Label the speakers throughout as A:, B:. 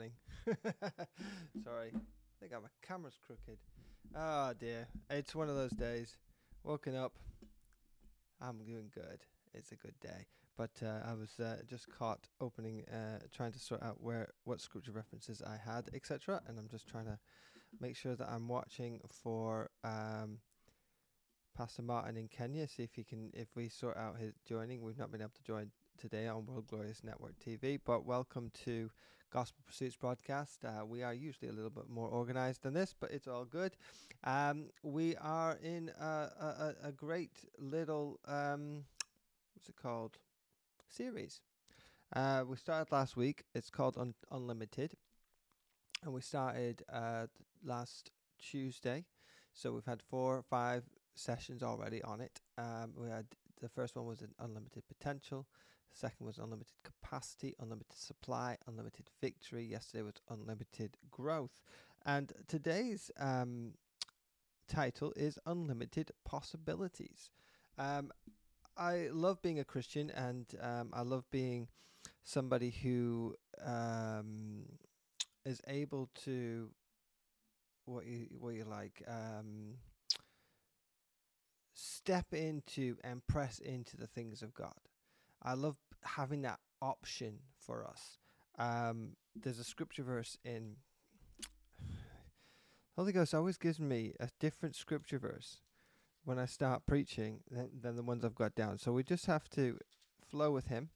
A: morning. Sorry, I think my camera's crooked. Oh dear, it's one of those days. Woken up, I'm doing good. It's a good day, but uh, I was uh, just caught opening, uh, trying to sort out where what scripture references I had, etc. And I'm just trying to make sure that I'm watching for um, Pastor Martin in Kenya. See if he can, if we sort out his joining. We've not been able to join today on World Glorious Network TV, but welcome to Gospel Pursuits broadcast. Uh, we are usually a little bit more organized than this, but it's all good. Um, we are in a, a, a great little, um, what's it called? Series. Uh, we started last week. It's called Un- Unlimited. And we started uh, last Tuesday. So we've had four or five sessions already on it. Um, we had the first one was an unlimited potential. The second was unlimited capacity, unlimited supply, unlimited victory. Yesterday was unlimited growth. And today's um, title is Unlimited Possibilities. Um, I love being a Christian and um, I love being somebody who um, is able to what you what you like um, step into and press into the things of God. I love having that option for us. Um, there's a scripture verse in Holy Ghost always gives me a different scripture verse when I start preaching than, than the ones I've got down. So we just have to flow with Him,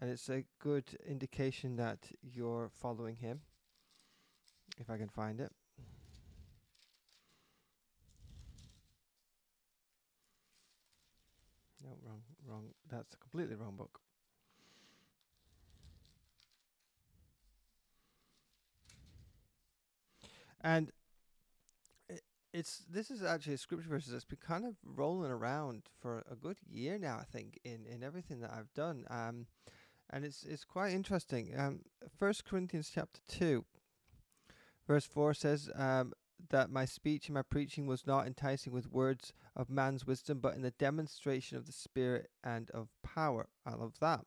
A: and it's a good indication that you're following Him. If I can find it. No, wrong, wrong. That's a completely wrong book. And it's this is actually a scripture verse that's been kind of rolling around for a good year now. I think in in everything that I've done, um, and it's it's quite interesting. Um, First Corinthians chapter two, verse four says, um, that my speech and my preaching was not enticing with words of man's wisdom, but in the demonstration of the Spirit and of power. I love that.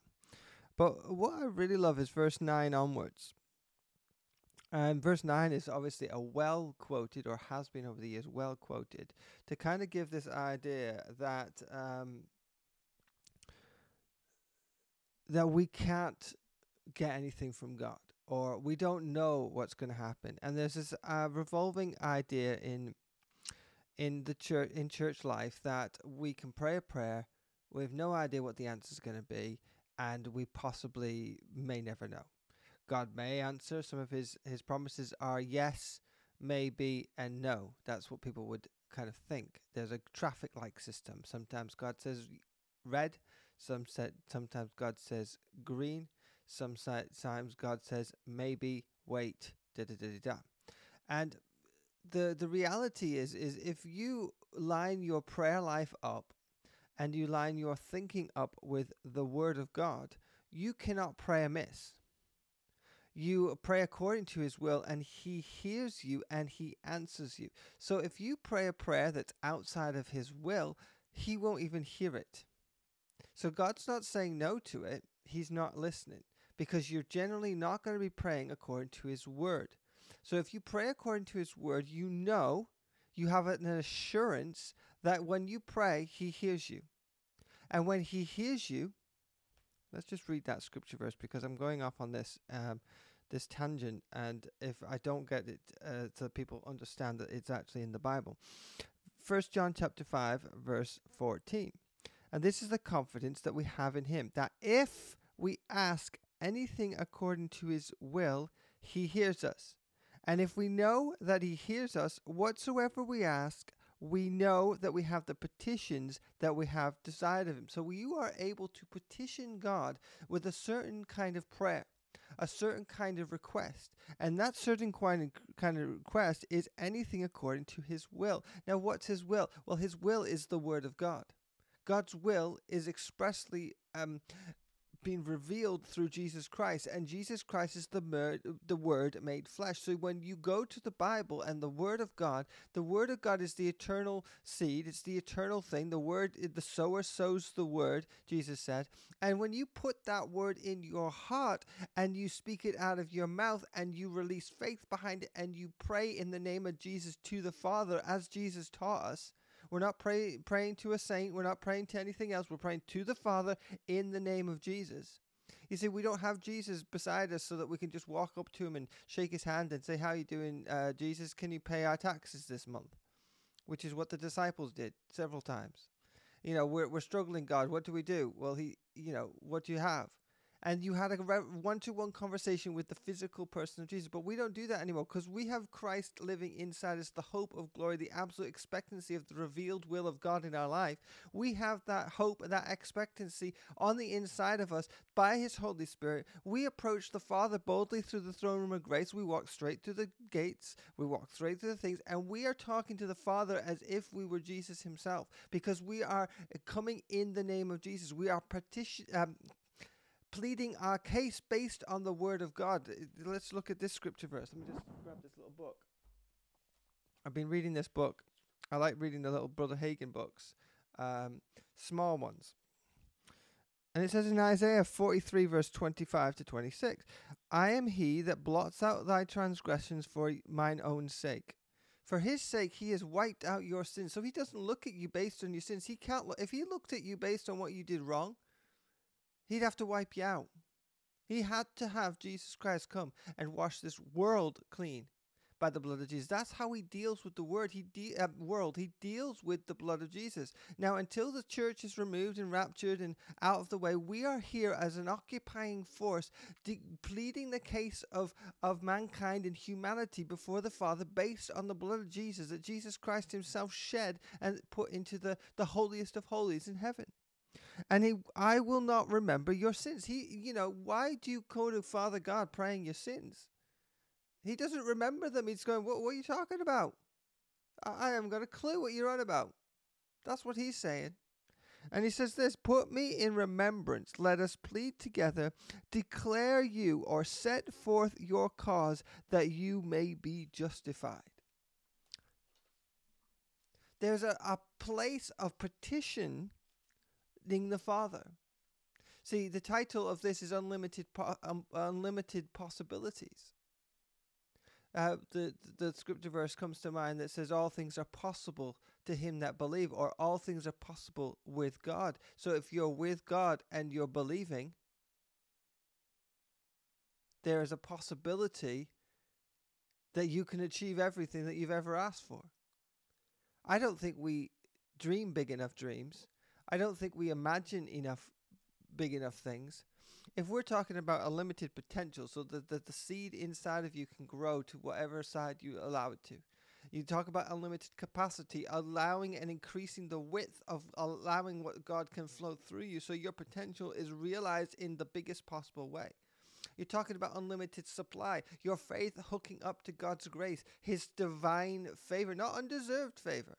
A: But what I really love is verse 9 onwards. And verse 9 is obviously a well quoted, or has been over the years, well quoted, to kind of give this idea that um, that we can't get anything from God, or we don't know what's going to happen. And there's this uh, revolving idea in in the church in church life that we can pray a prayer, we have no idea what the answer is going to be, and we possibly may never know. God may answer. Some of his his promises are yes, maybe, and no. That's what people would kind of think. There's a traffic light system. Sometimes God says red, some said sometimes God says green, sometimes God says maybe, wait, da da da da da. And the the reality is is if you line your prayer life up and you line your thinking up with the word of God, you cannot pray amiss. You pray according to his will and he hears you and he answers you. So if you pray a prayer that's outside of his will, he won't even hear it. So God's not saying no to it, he's not listening because you're generally not going to be praying according to his word. So if you pray according to his word, you know, you have an assurance that when you pray, he hears you. And when he hears you, let's just read that scripture verse because I'm going off on this um, this tangent, and if I don't get it, uh, so people understand that it's actually in the Bible. First John chapter five verse fourteen, and this is the confidence that we have in Him that if we ask anything according to His will, He hears us. And if we know that He hears us, whatsoever we ask, we know that we have the petitions that we have desired of Him. So you are able to petition God with a certain kind of prayer, a certain kind of request. And that certain kind of, request is anything according to His will. Now, what's His will? Well, His will is the Word of God. God's will is expressly um, been revealed through Jesus Christ, and Jesus Christ is the mer- the Word made flesh. So when you go to the Bible and the Word of God, the Word of God is the eternal seed. It's the eternal thing. The Word, the sower sows the Word. Jesus said, and when you put that Word in your heart and you speak it out of your mouth and you release faith behind it and you pray in the name of Jesus to the Father as Jesus taught us we're not pray, praying to a saint. We're not praying to anything else. We're praying to the Father in the name of Jesus. You see, we don't have Jesus beside us so that we can just walk up to him and shake his hand and say, How are you doing, uh, Jesus? Can you pay our taxes this month? Which is what the disciples did several times. You know, we're, we're struggling, God. What do we do? Well, he, you know, what do you have? And you had a one to one conversation with the physical person of Jesus. But we don't do that anymore because we have Christ living inside us, the hope of glory, the absolute expectancy of the revealed will of God in our life. We have that hope, that expectancy on the inside of us by His Holy Spirit. We approach the Father boldly through the throne room of grace. We walk straight through the gates, we walk straight through the things, and we are talking to the Father as if we were Jesus Himself because we are coming in the name of Jesus. We are partition. Um, pleading our case based on the word of God. Let's look at this scripture verse. Let me just grab this little book. I've been reading this book. I like reading the little Brother Hagin books, um, small ones. And it says in Isaiah 43, verse 25 to 26 I am he that blots out thy transgressions for mine own sake. For his sake, he has wiped out your sins. So he doesn't look at you based on your sins. He can't. Lo- if he looked at you based on what you did wrong, He'd have to wipe you out. He had to have Jesus Christ come and wash this world clean by the blood of Jesus. That's how he deals with the word. He de- uh, world. He deals with the blood of Jesus. Now, until the church is removed and raptured and out of the way, we are here as an occupying force, de- pleading the case of of mankind and humanity before the Father, based on the blood of Jesus that Jesus Christ Himself shed and put into the the holiest of holies in heaven and he I will not remember your sins. He you know, why do you go to Father God praying your sins? He doesn't remember them. He's going, What what are you talking about? I, I haven't got a clue what you're on about. That's what he's saying. And he says this Put me in remembrance. Let us plead together. Declare you or set forth your cause that you may be justified. There's a, a place of petition the Father. See, the title of this is Unlimited, po- um, Unlimited Possibilities. Uh, the the scripture verse comes to mind that says all things are possible to him that believe or all things are possible with God. So if you're with God and you're believing there is a possibility that you can achieve everything that you've ever asked for. I don't think we dream big enough dreams. I don't think we imagine enough big enough things. If we're talking about a limited potential, so that, that the seed inside of you can grow to whatever side you allow it to. You talk about unlimited capacity, allowing and increasing the width of allowing what God can flow through you so your potential is realized in the biggest possible way. You're talking about unlimited supply, your faith hooking up to God's grace, His divine favor, not undeserved favor.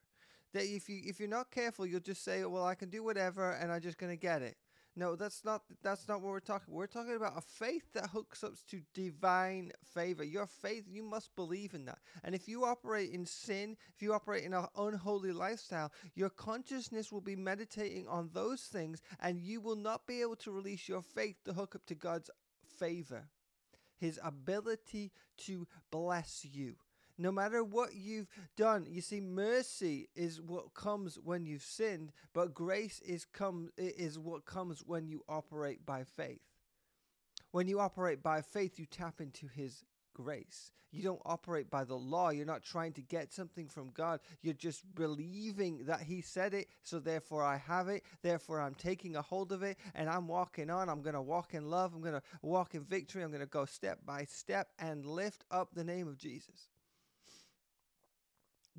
A: That if you if you're not careful, you'll just say, "Well, I can do whatever, and I'm just going to get it." No, that's not that's not what we're talking. We're talking about a faith that hooks up to divine favor. Your faith, you must believe in that. And if you operate in sin, if you operate in an unholy lifestyle, your consciousness will be meditating on those things and you will not be able to release your faith to hook up to God's favor. His ability to bless you no matter what you've done. You see, mercy is what comes when you've sinned, but grace is come is what comes when you operate by faith. When you operate by faith, you tap into his grace. You don't operate by the law. You're not trying to get something from God. You're just believing that He said it, so therefore I have it. Therefore I'm taking a hold of it and I'm walking on. I'm going to walk in love. I'm going to walk in victory. I'm going to go step by step and lift up the name of Jesus.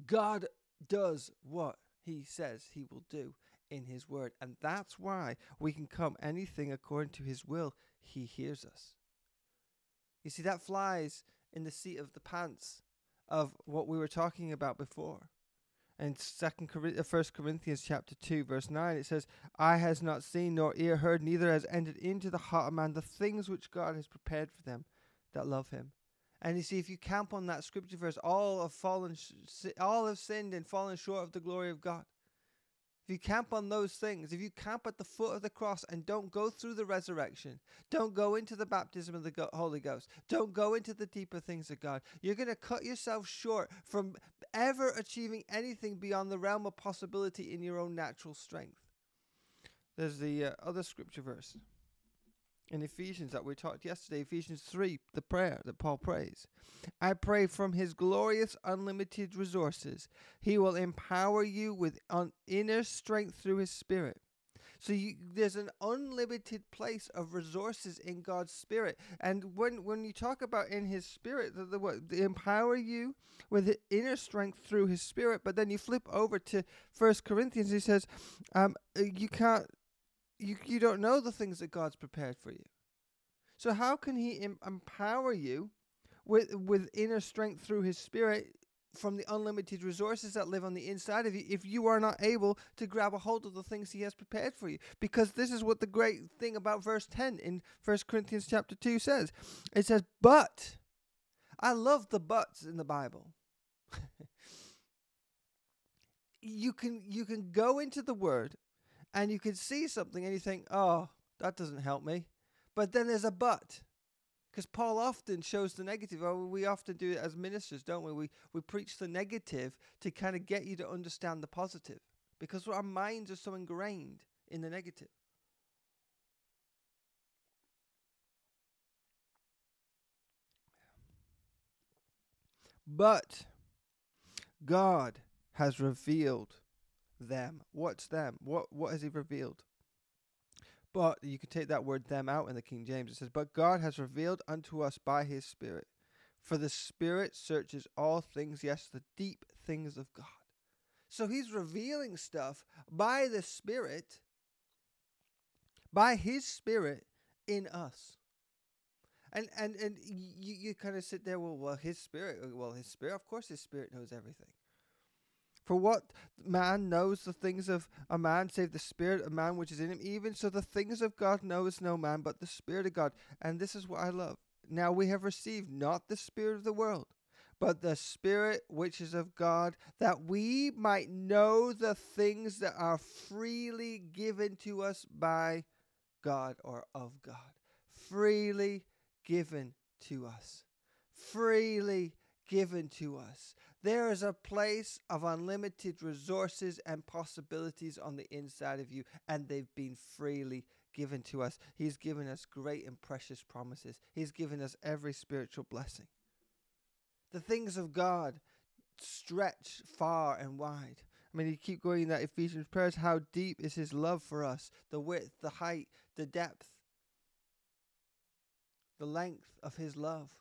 A: God does what he says he will do in his word. And that's why we can come anything according to his will. He hears us. You see, that flies in the seat of the pants of what we were talking about before. In second uh, First Corinthians chapter two, verse nine, it says, "Eye has not seen nor ear heard, neither has entered into the heart of man the things which God has prepared for them that love Him." And you see, if you camp on that scripture verse, all have fallen, all have sinned and fallen short of the glory of God. If you camp on those things, if you camp at the foot of the cross and don't go through the resurrection, don't go into the baptism of the Holy Ghost, don't go into the deeper things of God, you're going to cut yourself short from ever achieving anything beyond the realm of possibility in your own natural strength. There's the uh, other scripture verse in Ephesians that we talked yesterday, Ephesians 3, the prayer that Paul prays. I pray from his glorious unlimited resources, he will empower you with un- inner strength through his spirit. So you, there's an unlimited place of resources in God's spirit, and when when you talk about in His spirit, the, the, what, the empower you with inner strength through His spirit. But then you flip over to First Corinthians, he says, um, you can't you you don't know the things that God's prepared for you. So how can He em- empower you with with inner strength through His Spirit from the unlimited resources that live on the inside of you if you are not able to grab a hold of the things He has prepared for you? Because this is what the great thing about verse ten in First Corinthians chapter two says. It says, "But." I love the buts in the Bible. you can you can go into the word and you can see something and you think, oh, that doesn't help me. But then there's a but. Because Paul often shows the negative. Oh, we often do it as ministers, don't we? We we preach the negative to kind of get you to understand the positive. Because our minds are so ingrained in the negative. But God has revealed them. What's them? What what has he revealed? But you can take that word them out in the King James. It says, But God has revealed unto us by his Spirit. For the Spirit searches all things, yes, the deep things of God. So he's revealing stuff by the Spirit, by his Spirit in us. And and and you, you kind of sit there, well, well, his spirit, well, his spirit, of course, his spirit knows everything. For what man knows the things of a man save the spirit of man which is in him? Even so, the things of God knows no man but the Spirit of God. And this is what I love. Now we have received not the Spirit of the world, but the Spirit which is of God, that we might know the things that are freely given to us by God or of God. Freely given to us. Freely given to us. There is a place of unlimited resources and possibilities on the inside of you, and they've been freely given to us. He's given us great and precious promises. He's given us every spiritual blessing. The things of God stretch far and wide. I mean, you keep going in that Ephesians prayers. How deep is His love for us? The width, the height, the depth, the length of His love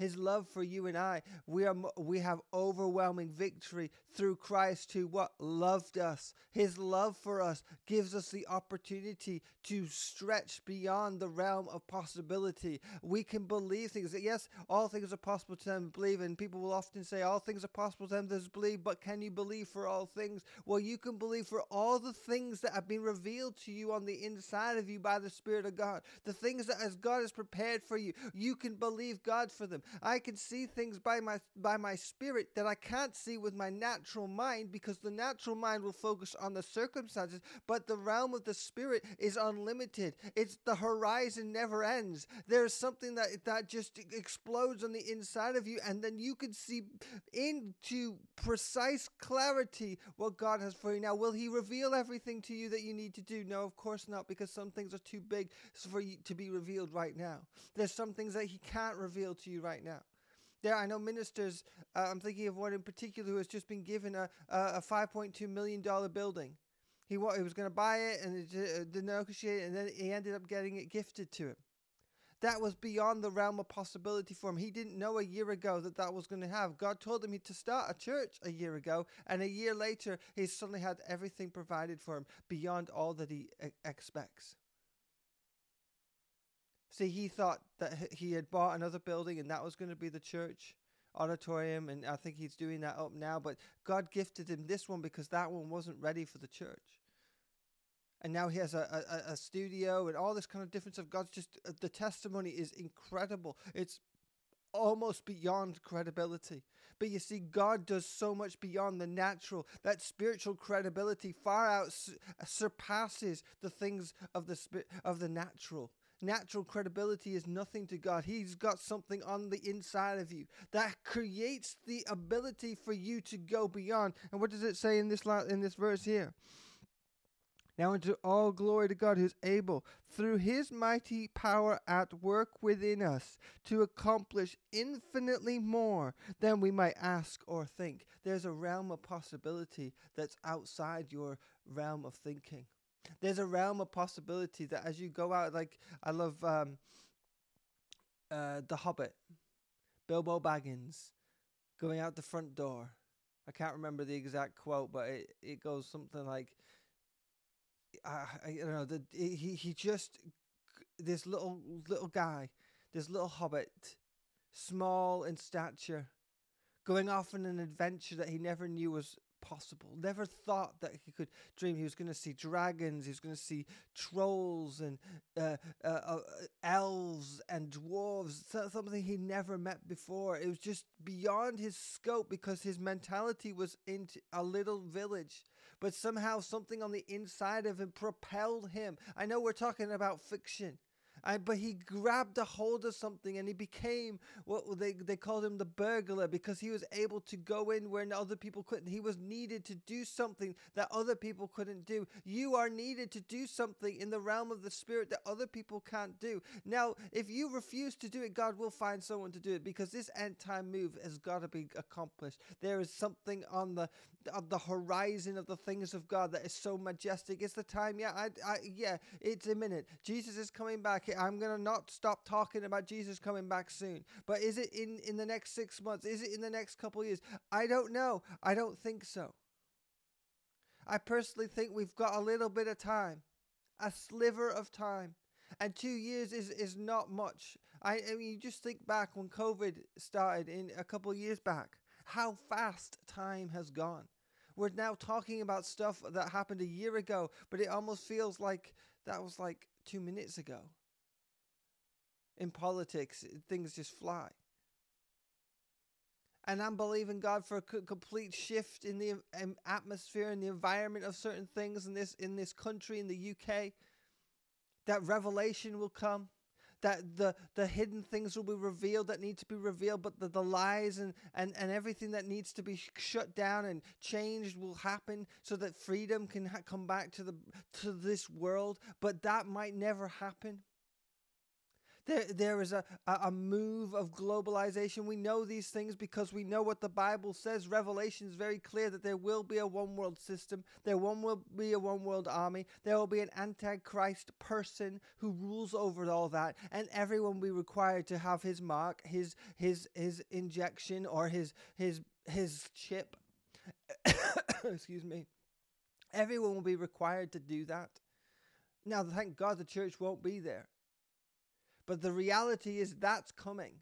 A: his love for you and I. We are we have overwhelming victory through Christ who what loved us. His love for us gives us the opportunity to stretch beyond the realm of possibility. We can believe things. Yes, all things are possible to them believe, and people will often say all things are possible to them that believe, but can you believe for all things? Well, you can believe for all the things that have been revealed to you on the inside of you by the Spirit of God. The things that as God has prepared for you, you can believe God for them. I can see things by my by my spirit that I can't see with my natural mind because the natural mind will focus on the circumstances, but the realm of the spirit is unlimited. It's the horizon never ends. There's something that that just explodes on the inside of you and then you can see into precise clarity what God has for you. Now, will he reveal everything to you that you need to do? No, of course not because some things are too big for you to be revealed right now. There's some things that he can't reveal to you right right now. There, I know ministers. Uh, I'm thinking of one in particular who has just been given a a, 5.2 million dollar building. He, wa- he was going to buy it and uh, didn't negotiate, and then he ended up getting it gifted to him. That was beyond the realm of possibility for him. He didn't know a year ago that that was going to have. God told him to start a church a year ago, and a year later, he suddenly had everything provided for him beyond all that he expects. See, he thought that he had bought another building and that was going to be the church auditorium, and I think he's doing that up now. But God gifted him this one because that one wasn't ready for the church. And now he has a, a, a studio and all this kind of difference of God's just uh, the testimony is incredible. It's almost beyond credibility. But you see, God does so much beyond the natural. That spiritual credibility far out surpasses the things of the of the natural natural credibility is nothing to God. He's got something on the inside of you that creates the ability for you to go beyond. And what does it say in this in this verse here? Now unto all glory to God who is able, through his mighty power at work within us, to accomplish infinitely more than we might ask or think. There's a realm of possibility that's outside your realm of thinking there's a realm of possibility that as you go out, like I love um, uh, The Hobbit, Bilbo Baggins going out the front door. I can't remember the exact quote, but it, it goes something like, I, I don't know, the, he, he just, this little, little guy, this little hobbit, small in stature, going off on an adventure that he never knew was possible. Never thought that he could dream. He was going to see dragons, he was going to see trolls and uh, uh, uh, elves and dwarves, something he never met before. It was just beyond his scope because his mentality was into a little village. But somehow something on the inside of him propelled him. I know we're talking about fiction. I, but he grabbed a hold of something and he became what they, they called him the burglar because he was able to go in where other people couldn't. He was needed to do something that other people couldn't do. You are needed to do something in the realm of the spirit that other people can't do. Now, if you refuse to do it, God will find someone to do it because this end time move has got to be accomplished. There is something on the on the horizon of the things of God that is so majestic. It's the time, yeah, I, I yeah, it's imminent. Jesus is coming back. I'm to not stop talking about Jesus coming back soon. But is it in, in the next six months? Is it in the next couple years? I don't know. I don't think so. I personally think we've got a little bit of time, a sliver of time. And two years is, is not much. I, I mean, you just think back when COVID started in a couple years back, how fast time has gone. We're now talking about stuff that happened a year ago, but it almost feels like that was like two minutes ago in politics, things just fly. And I'm believing God for a complete shift in the atmosphere and the environment of certain things in this in this country in the UK. That revelation will come, that the, the hidden things will be revealed that need to be revealed, but the, the lies and, and, and everything that needs to be sh- shut down and changed will happen so that freedom can ha- come back to, the, to this world. But that might never happen. There, there is a, a move of globalization. We know these things because we know what the Bible says. Revelation is very clear that there will be a one world system. There will be a one world army. There will be an antichrist person who rules over all that, and everyone will be required to have his mark, his his his injection, or his his his chip. Excuse me. Everyone will be required to do that. Now, thank God the church won't be there. But the reality is that's coming.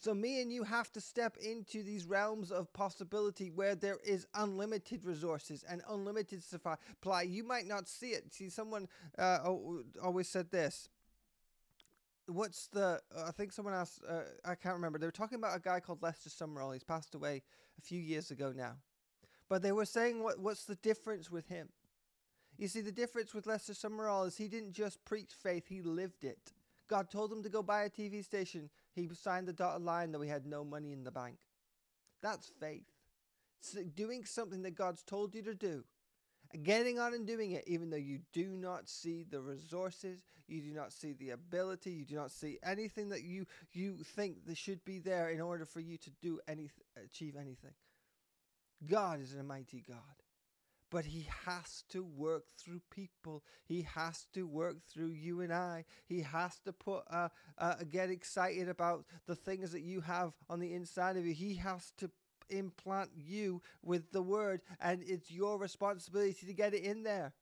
A: So, me and you have to step into these realms of possibility where there is unlimited resources and unlimited supply. You might not see it. See, someone uh, always said this. What's the? I think someone asked. Uh, I can't remember. They were talking about a guy called Lester Sumrall. He's passed away a few years ago now, but they were saying what what's the difference with him? You see, the difference with Lester Sumrall is he didn't just preach faith; he lived it. God told him to go buy a TV station. He signed the dotted line that we had no money in the bank. That's faith. So doing something that God's told you to do, getting on and doing it, even though you do not see the resources, you do not see the ability, you do not see anything that you you think that should be there in order for you to do anything, achieve anything. God is a mighty God but he has to work through people. He has to work through you and I. He has to put uh, uh, get excited about the things that you have on the inside of you. He has to implant you with the word, and it's your responsibility to get it in there.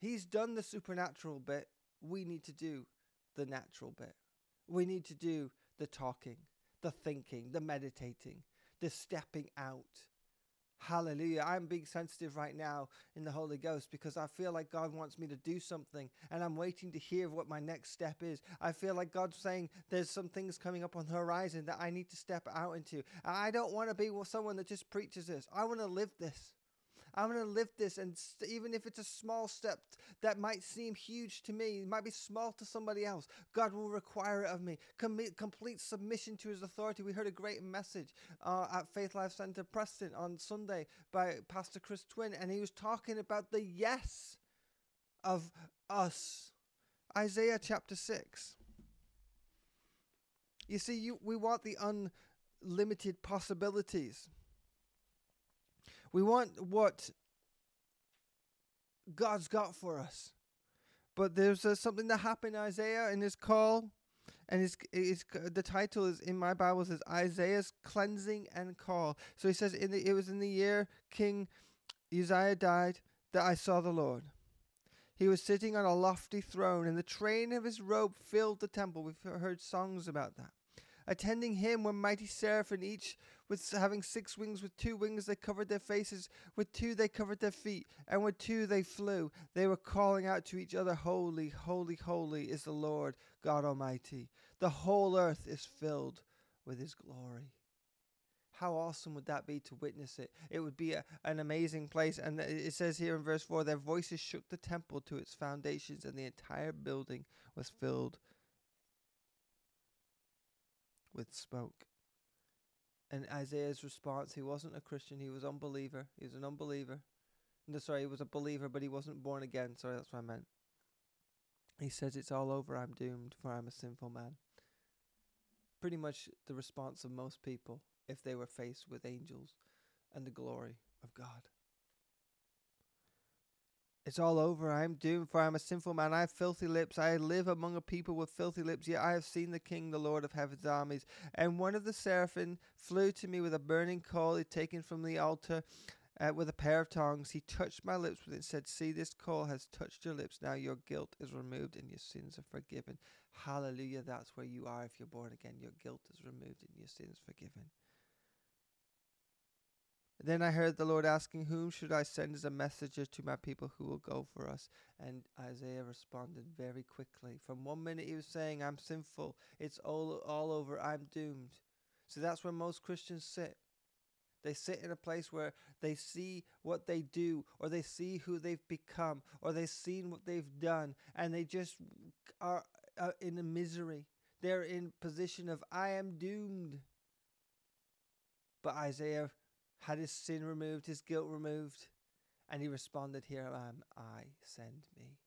A: He's done the supernatural bit. We need to do the natural bit. We need to do the talking, the thinking, the meditating, the stepping out Hallelujah. I'm being sensitive right now in the Holy Ghost because I feel like God wants me to do something and I'm waiting to hear what my next step is. I feel like God's saying there's some things coming up on the horizon that I need to step out into. I don't want to be someone that just preaches this, I want to live this. I'm going to lift this, and st- even if it's a small step that might seem huge to me, it might be small to somebody else, God will require it of me. Com- complete submission to His authority. We heard a great message uh, at Faith Life Center Preston on Sunday by Pastor Chris Twin, and he was talking about the yes of us. Isaiah chapter 6. You see, you, we want the unlimited possibilities. We want what God's got for us. But there's uh, something that happened in Isaiah in his call, and his, his the title is in my Bible says Isaiah's cleansing and call. So he says in the it was in the year King Uzziah died that I saw the Lord. He was sitting on a lofty throne, and the train of his robe filled the temple. We've heard songs about that. Attending him were mighty seraphim, each with having six wings. With two wings they covered their faces, with two they covered their feet, and with two they flew. They were calling out to each other, Holy, holy, holy is the Lord God Almighty. The whole earth is filled with his glory. How awesome would that be to witness it? It would be a, an amazing place. And it says here in verse 4 their voices shook the temple to its foundations, and the entire building was filled with smoke. And Isaiah's response, he wasn't a Christian, he was unbeliever. He was an unbeliever. No, sorry, he was a believer, but he wasn't born again. Sorry, that's what I meant. He says, It's all over, I'm doomed, for I'm a sinful man. Pretty much the response of most people if they were faced with angels and the glory of God. It's all over. I am doomed, for I am a sinful man. I have filthy lips. I live among a people with filthy lips. Yet I have seen the King, the Lord of heaven's armies. And one of the seraphim flew to me with a burning coal he'd taken from the altar uh, with a pair of tongs. He touched my lips with it and said, See, this coal has touched your lips. Now your guilt is removed and your sins are forgiven. Hallelujah. That's where you are if you're born again. Your guilt is removed and your sins forgiven. Then I heard the Lord asking, Whom should I send as a messenger to my people who will go for us? And Isaiah responded very quickly. From one minute he was saying, I'm sinful, it's all, all over, I'm doomed. So that's where most Christians sit. They sit in a place where they see what they do, or they see who they've become, or they've seen what they've done, and they just are uh, in a misery. They're in position of I am doomed. But Isaiah had his sin removed, his guilt removed, and he responded, Here am I, send me.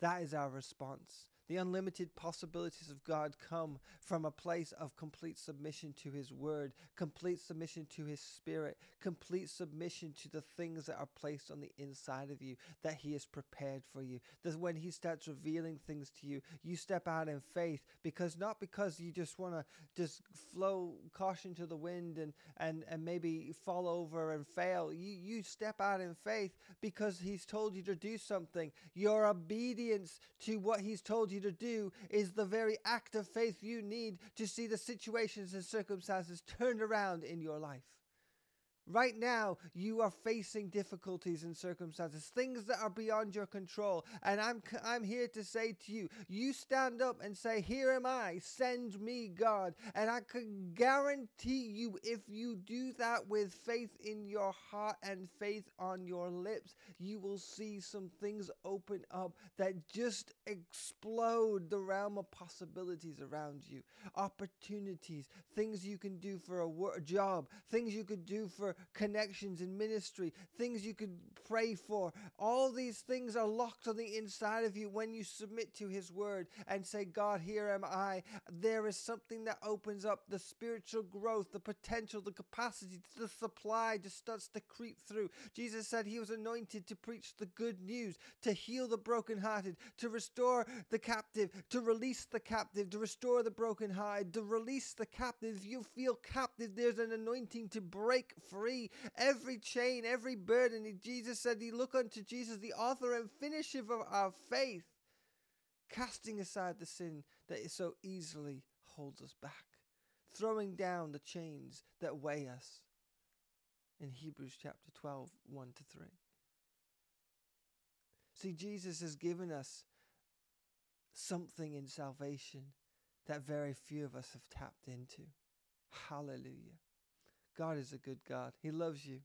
A: That is our response. The unlimited possibilities of God come from a place of complete submission to His Word, complete submission to His Spirit, complete submission to the things that are placed on the inside of you that He has prepared for you. That when He starts revealing things to you, you step out in faith because not because you just want to just flow caution to the wind and, and, and maybe fall over and fail. You, you step out in faith because He's told you to do something. Your obedience to what He's told you you to do is the very act of faith you need to see the situations and circumstances turned around in your life. Right now, you are facing difficulties and circumstances, things that are beyond your control. And I'm, I'm here to say to you, you stand up and say, Here am I, send me, God. And I can guarantee you, if you do that with faith in your heart and faith on your lips, you will see some things open up that just explode the realm of possibilities around you. Opportunities, things you can do for a, wor- job, things you could do for connections in ministry, things you could pray for. All these things are locked on the inside of you when you submit to His word and say, God, here am I. There is something that opens up the spiritual growth, the potential, the capacity, the supply just starts to creep through. Jesus said He was anointed to preach the good news, to heal the brokenhearted, to restore the captive, to release the captive, to restore the brokenhearted, to release the captive. If you feel captive, there's an anointing to break free free every chain, every burden. Jesus said, He look unto Jesus, the author and finisher of our faith, casting aside the sin that so easily holds us back, throwing down the chains that weigh us. In Hebrews chapter 12, 1 to 3. See, Jesus has given us something in salvation that very few of us have tapped into. Hallelujah. God is a good God. He loves you.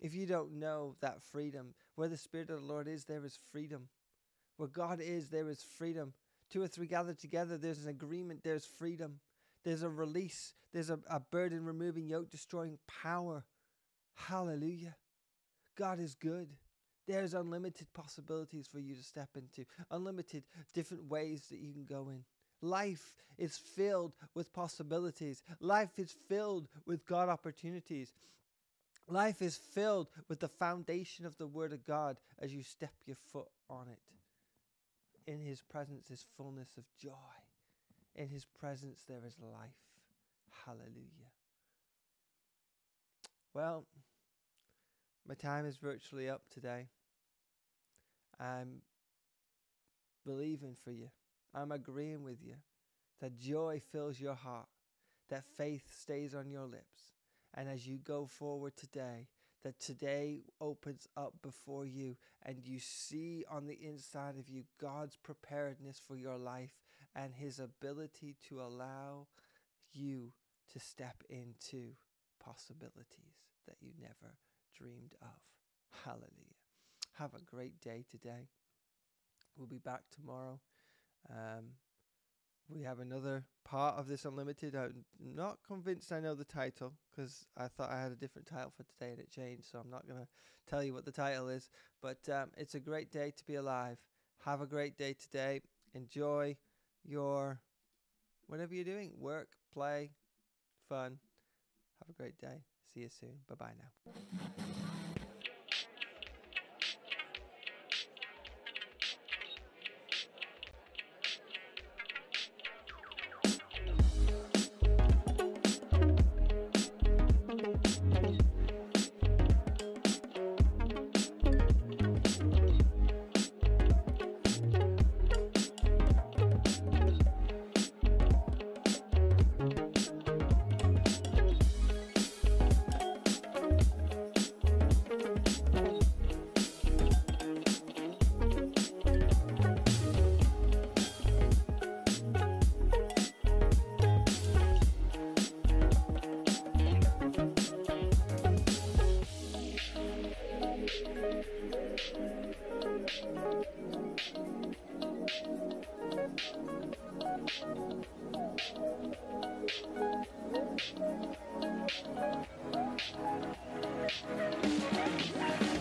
A: If you don't know that freedom, where the Spirit of the Lord is, there is freedom. Where God is, there is freedom. Two or three gathered together, there's an agreement, there's freedom. There's a release, there's a, a burden removing, yoke destroying power. Hallelujah. God is good. There's unlimited possibilities for you to step into, unlimited different ways that you can go in. Life is filled with possibilities. Life is filled with God opportunities. Life is filled with the foundation of the Word of God as you step your foot on it. In His presence is fullness of joy. In His presence there is life. Hallelujah. Well, my time is virtually up today. I'm believing for you. I'm agreeing with you that joy fills your heart, that faith stays on your lips. And as you go forward today, that today opens up before you and you see on the inside of you God's preparedness for your life and his ability to allow you to step into possibilities that you never dreamed of. Hallelujah. Have a great day today. We'll be back tomorrow. Um, we have another part of this unlimited. I'm not convinced I know the title because I thought I had a different title for today and it changed. So I'm not going to tell you what the title is. But um, it's a great day to be alive. Have a great day today. Enjoy your whatever you're doing work, play, fun. Have a great day. See you soon. Bye bye now. よし!